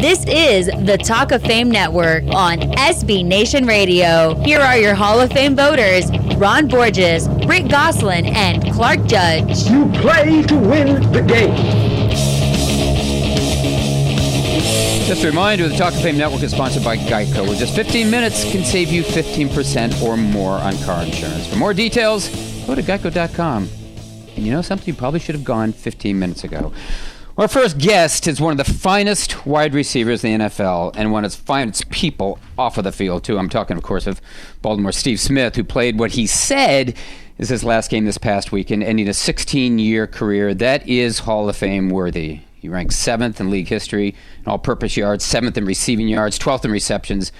This is the Talk of Fame Network on SB Nation Radio. Here are your Hall of Fame voters Ron Borges, Rick Gosselin, and Clark Judge. You play to win the game. Just a reminder, the Talk of Fame Network is sponsored by Geico, where just 15 minutes can save you 15% or more on car insurance. For more details, go to geico.com. And you know something? You probably should have gone 15 minutes ago. Our first guest is one of the finest wide receivers in the NFL and one of its finest people off of the field, too. I'm talking, of course, of Baltimore Steve Smith, who played what he said is his last game this past weekend, ending a 16 year career that is Hall of Fame worthy. He ranks seventh in league history in all purpose yards, seventh in receiving yards, 12th in receptions,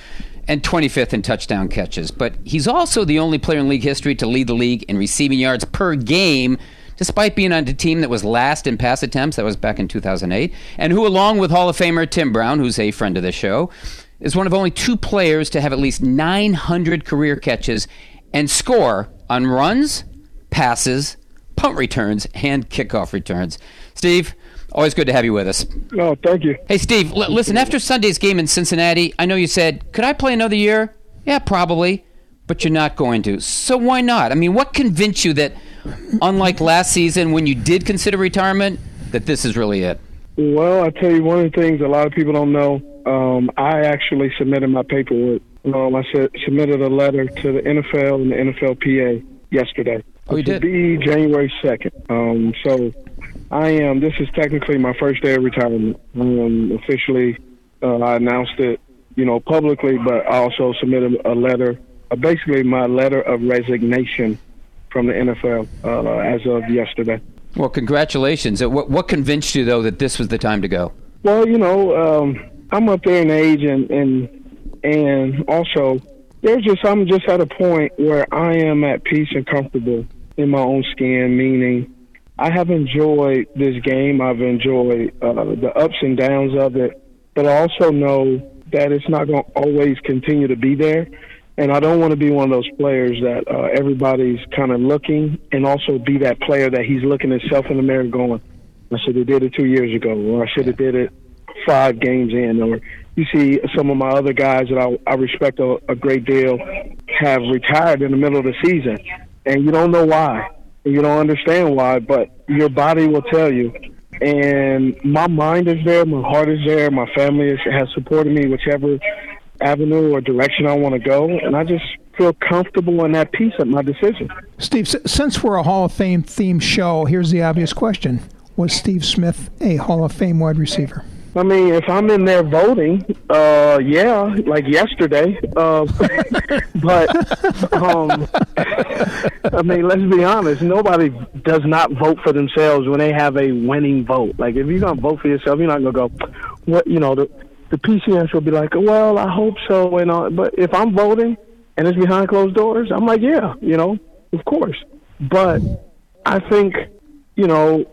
and 25th in touchdown catches. But he's also the only player in league history to lead the league in receiving yards per game, despite being on a team that was last in pass attempts. That was back in 2008. And who, along with Hall of Famer Tim Brown, who's a friend of the show, is one of only two players to have at least 900 career catches and score on runs, passes, punt returns, and kickoff returns. Steve, Always good to have you with us. Oh, thank you. Hey, Steve, l- listen, after Sunday's game in Cincinnati, I know you said, could I play another year? Yeah, probably, but you're not going to. So why not? I mean, what convinced you that, unlike last season when you did consider retirement, that this is really it? Well, I tell you, one of the things a lot of people don't know, um, I actually submitted my paperwork. Um, I said, submitted a letter to the NFL and the NFLPA yesterday. Oh, you did? be January 2nd. Um, so I am. This is technically my first day of retirement. Um, officially, uh, I announced it, you know, publicly, but I also submitted a letter, uh, basically my letter of resignation from the NFL uh, as of yesterday. Well, congratulations. Uh, what, what convinced you though that this was the time to go? Well, you know, um, I'm up there in age, and and and also there's just I'm just at a point where I am at peace and comfortable in my own skin, meaning I have enjoyed this game. I've enjoyed uh, the ups and downs of it, but I also know that it's not going to always continue to be there. And I don't want to be one of those players that uh, everybody's kind of looking, and also be that player that he's looking himself in the mirror going, "I should have did it two years ago, or I should have did it five games in." Or you see some of my other guys that I, I respect a, a great deal have retired in the middle of the season, and you don't know why you don't understand why, but your body will tell you. And my mind is there, my heart is there, my family is, has supported me, whichever avenue or direction I want to go, and I just feel comfortable in that piece of my decision. Steve, since we're a Hall of Fame themed show, here's the obvious question: Was Steve Smith a Hall of Fame wide receiver? I mean, if I'm in there voting, uh, yeah, like yesterday. Uh, but um, I mean, let's be honest. Nobody does not vote for themselves when they have a winning vote. Like, if you're gonna vote for yourself, you're not gonna go. What you know, the the PCS will be like, well, I hope so, and. But if I'm voting and it's behind closed doors, I'm like, yeah, you know, of course. But I think, you know,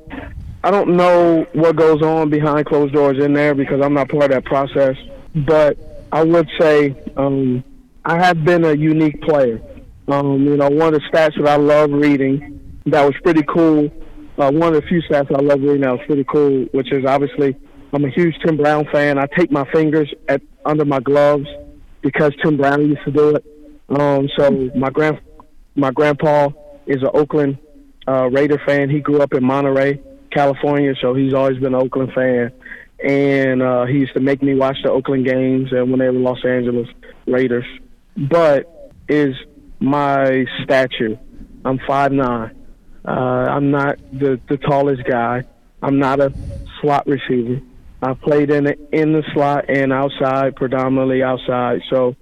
I don't know what goes on behind closed doors in there because I'm not part of that process. But I would say um, I have been a unique player. Um, you know, one of the stats that I love reading that was pretty cool. Uh, one of the few stats I love reading that was pretty cool, which is obviously I'm a huge Tim Brown fan. I take my fingers at under my gloves because Tim Brown used to do it. Um, so my grand my grandpa is an Oakland uh, Raider fan. He grew up in Monterey. California, so he's always been an Oakland fan. And uh, he used to make me watch the Oakland games and when they were Los Angeles Raiders. But is my stature. I'm five nine. Uh, I'm not the, the tallest guy. I'm not a slot receiver. I played in the, in the slot and outside, predominantly outside. So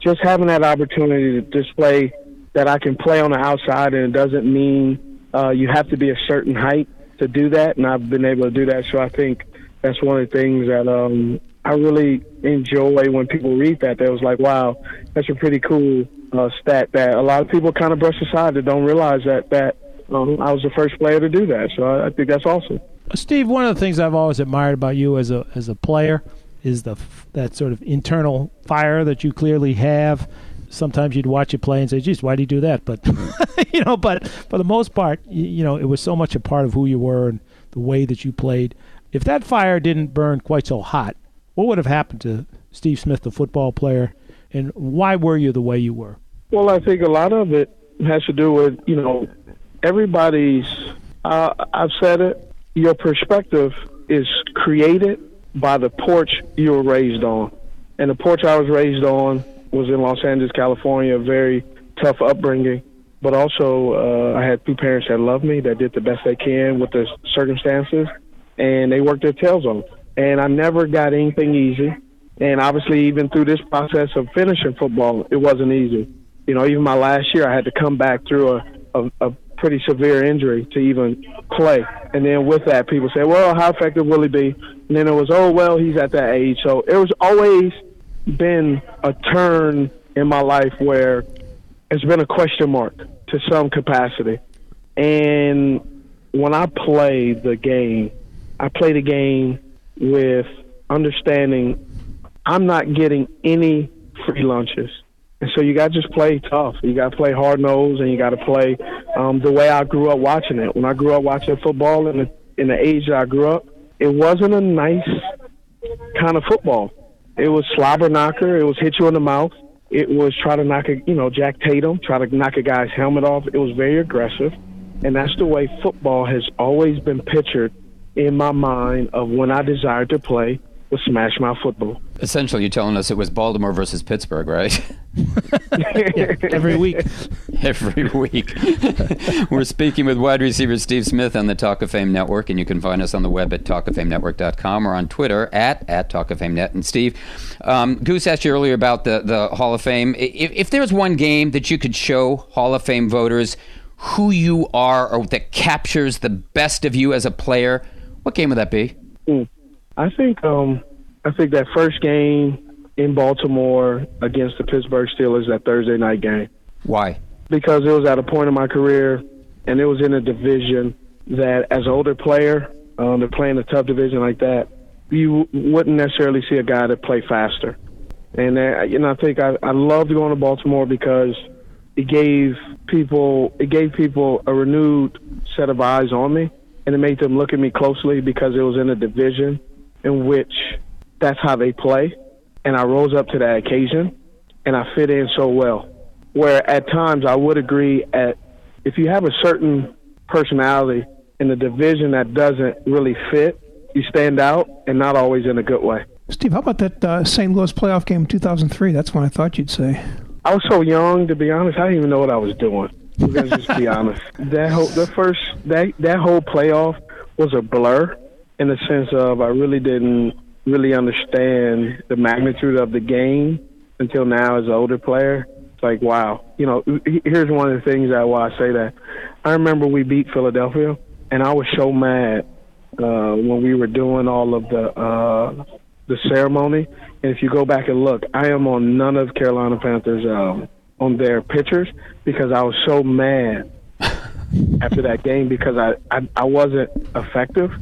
just having that opportunity to display that I can play on the outside and it doesn't mean uh, you have to be a certain height to do that, and I've been able to do that. So I think that's one of the things that um, I really enjoy when people read that. They was like, "Wow, that's a pretty cool uh, stat that a lot of people kind of brush aside that don't realize that that um, I was the first player to do that." So I, I think that's awesome. Steve, one of the things I've always admired about you as a as a player is the that sort of internal fire that you clearly have sometimes you'd watch you play and say, "Geez, why did he do that?" But you know, but for the most part, you, you, know, it was so much a part of who you were and the way that you played. If that fire didn't burn quite so hot, what would have happened to Steve Smith, the football player, and why were you the way you were? Well, I think a lot of it has to do with you know everybody's. Uh, I've said it. Your perspective is created by the porch you were raised on, and the porch I was raised on was in Los Angeles, California. A very tough upbringing, but also uh, I had two parents that loved me, that did the best they can with the circumstances, and they worked their tails off. And I never got anything easy. And obviously, even through this process of finishing football, it wasn't easy. You know, even my last year, I had to come back through a, a, a pretty severe injury to even play. And then with that, people say, well, how effective will he be? And then it was, oh, well, he's at that age. So it was always been a turn in my life where it's been a question mark to some capacity. And when I play the game, I play the game with understanding I'm not getting any free lunches. And so you got to just play tough. You got to play hard nose, and you got to play um, the way I grew up watching it. When I grew up watching football in the in the age that I grew up, it wasn't a nice kind of football. It was slobber knocker. It was hit you in the mouth. It was try to knock a you know Jack Tatum, try to knock a guy's helmet off. It was very aggressive, and that's the way football has always been pictured in my mind of when I desired to play was smash mouth football. Essentially, you're telling us it was Baltimore versus Pittsburgh, right? yeah, every week. every week. We're speaking with wide receiver Steve Smith on the Talk of Fame Network, and you can find us on the web at talkoffamenetwork.com or on Twitter at, at Talk of Fame Net. And Steve, um, Goose asked you earlier about the, the Hall of Fame. If, if there was one game that you could show Hall of Fame voters who you are or that captures the best of you as a player, what game would that be? Mm. I think um, I think that first game in Baltimore against the Pittsburgh Steelers, that Thursday night game. Why? Because it was at a point in my career, and it was in a division that, as an older player, um, to play in a tough division like that, you wouldn't necessarily see a guy that play faster. And uh, you know, I think I, I loved going to Baltimore because it gave people it gave people a renewed set of eyes on me, and it made them look at me closely because it was in a division in which that's how they play. And I rose up to that occasion and I fit in so well. Where at times I would agree at if you have a certain personality in the division that doesn't really fit, you stand out and not always in a good way. Steve, how about that uh, St. Louis playoff game in 2003? That's what I thought you'd say. I was so young, to be honest. I didn't even know what I was doing. Let's just be honest. That whole the first that that whole playoff was a blur in the sense of I really didn't really understand the magnitude of the game until now as an older player. It's like, wow. You know, here's one of the things that why I say that. I remember we beat Philadelphia, and I was so mad uh, when we were doing all of the uh, the ceremony. And if you go back and look, I am on none of Carolina Panthers um, on their pictures because I was so mad after that game because I, I I wasn't effective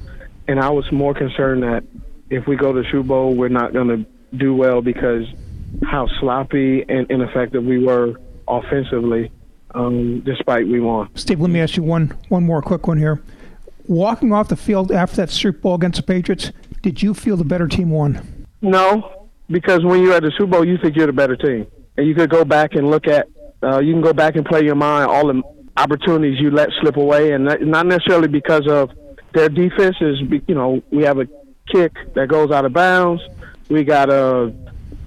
and I was more concerned that if we go to Super Bowl, we're not going to do well because how sloppy and ineffective we were offensively, um, despite we won. Steve, let me ask you one one more quick one here. Walking off the field after that Super Bowl against the Patriots, did you feel the better team won? No, because when you're at the Super Bowl, you think you're the better team, and you could go back and look at. Uh, you can go back and play your mind all the opportunities you let slip away, and not necessarily because of their defense is, you know, we have a kick that goes out of bounds. We got a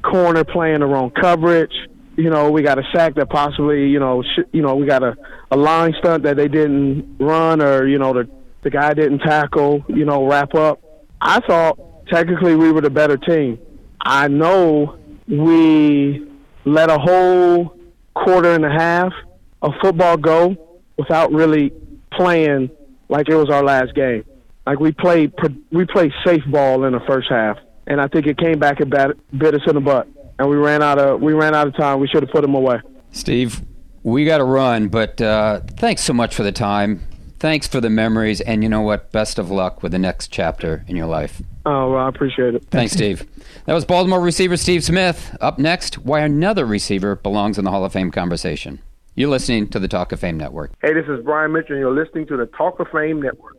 corner playing the wrong coverage. You know, we got a sack that possibly, you know, sh- you know, we got a, a line stunt that they didn't run or, you know, the, the guy didn't tackle, you know, wrap up. I thought technically we were the better team. I know we let a whole quarter and a half of football go without really playing like it was our last game. Like we played, we played safe ball in the first half, and I think it came back and bit us in the butt, and we ran out of we ran out of time. We should have put them away. Steve, we got to run, but uh, thanks so much for the time. Thanks for the memories, and you know what? Best of luck with the next chapter in your life. Oh, well, I appreciate it. Thanks, Steve. That was Baltimore receiver Steve Smith. Up next, why another receiver belongs in the Hall of Fame conversation. You're listening to the Talk of Fame Network. Hey, this is Brian Mitchell, and you're listening to the Talk of Fame Network.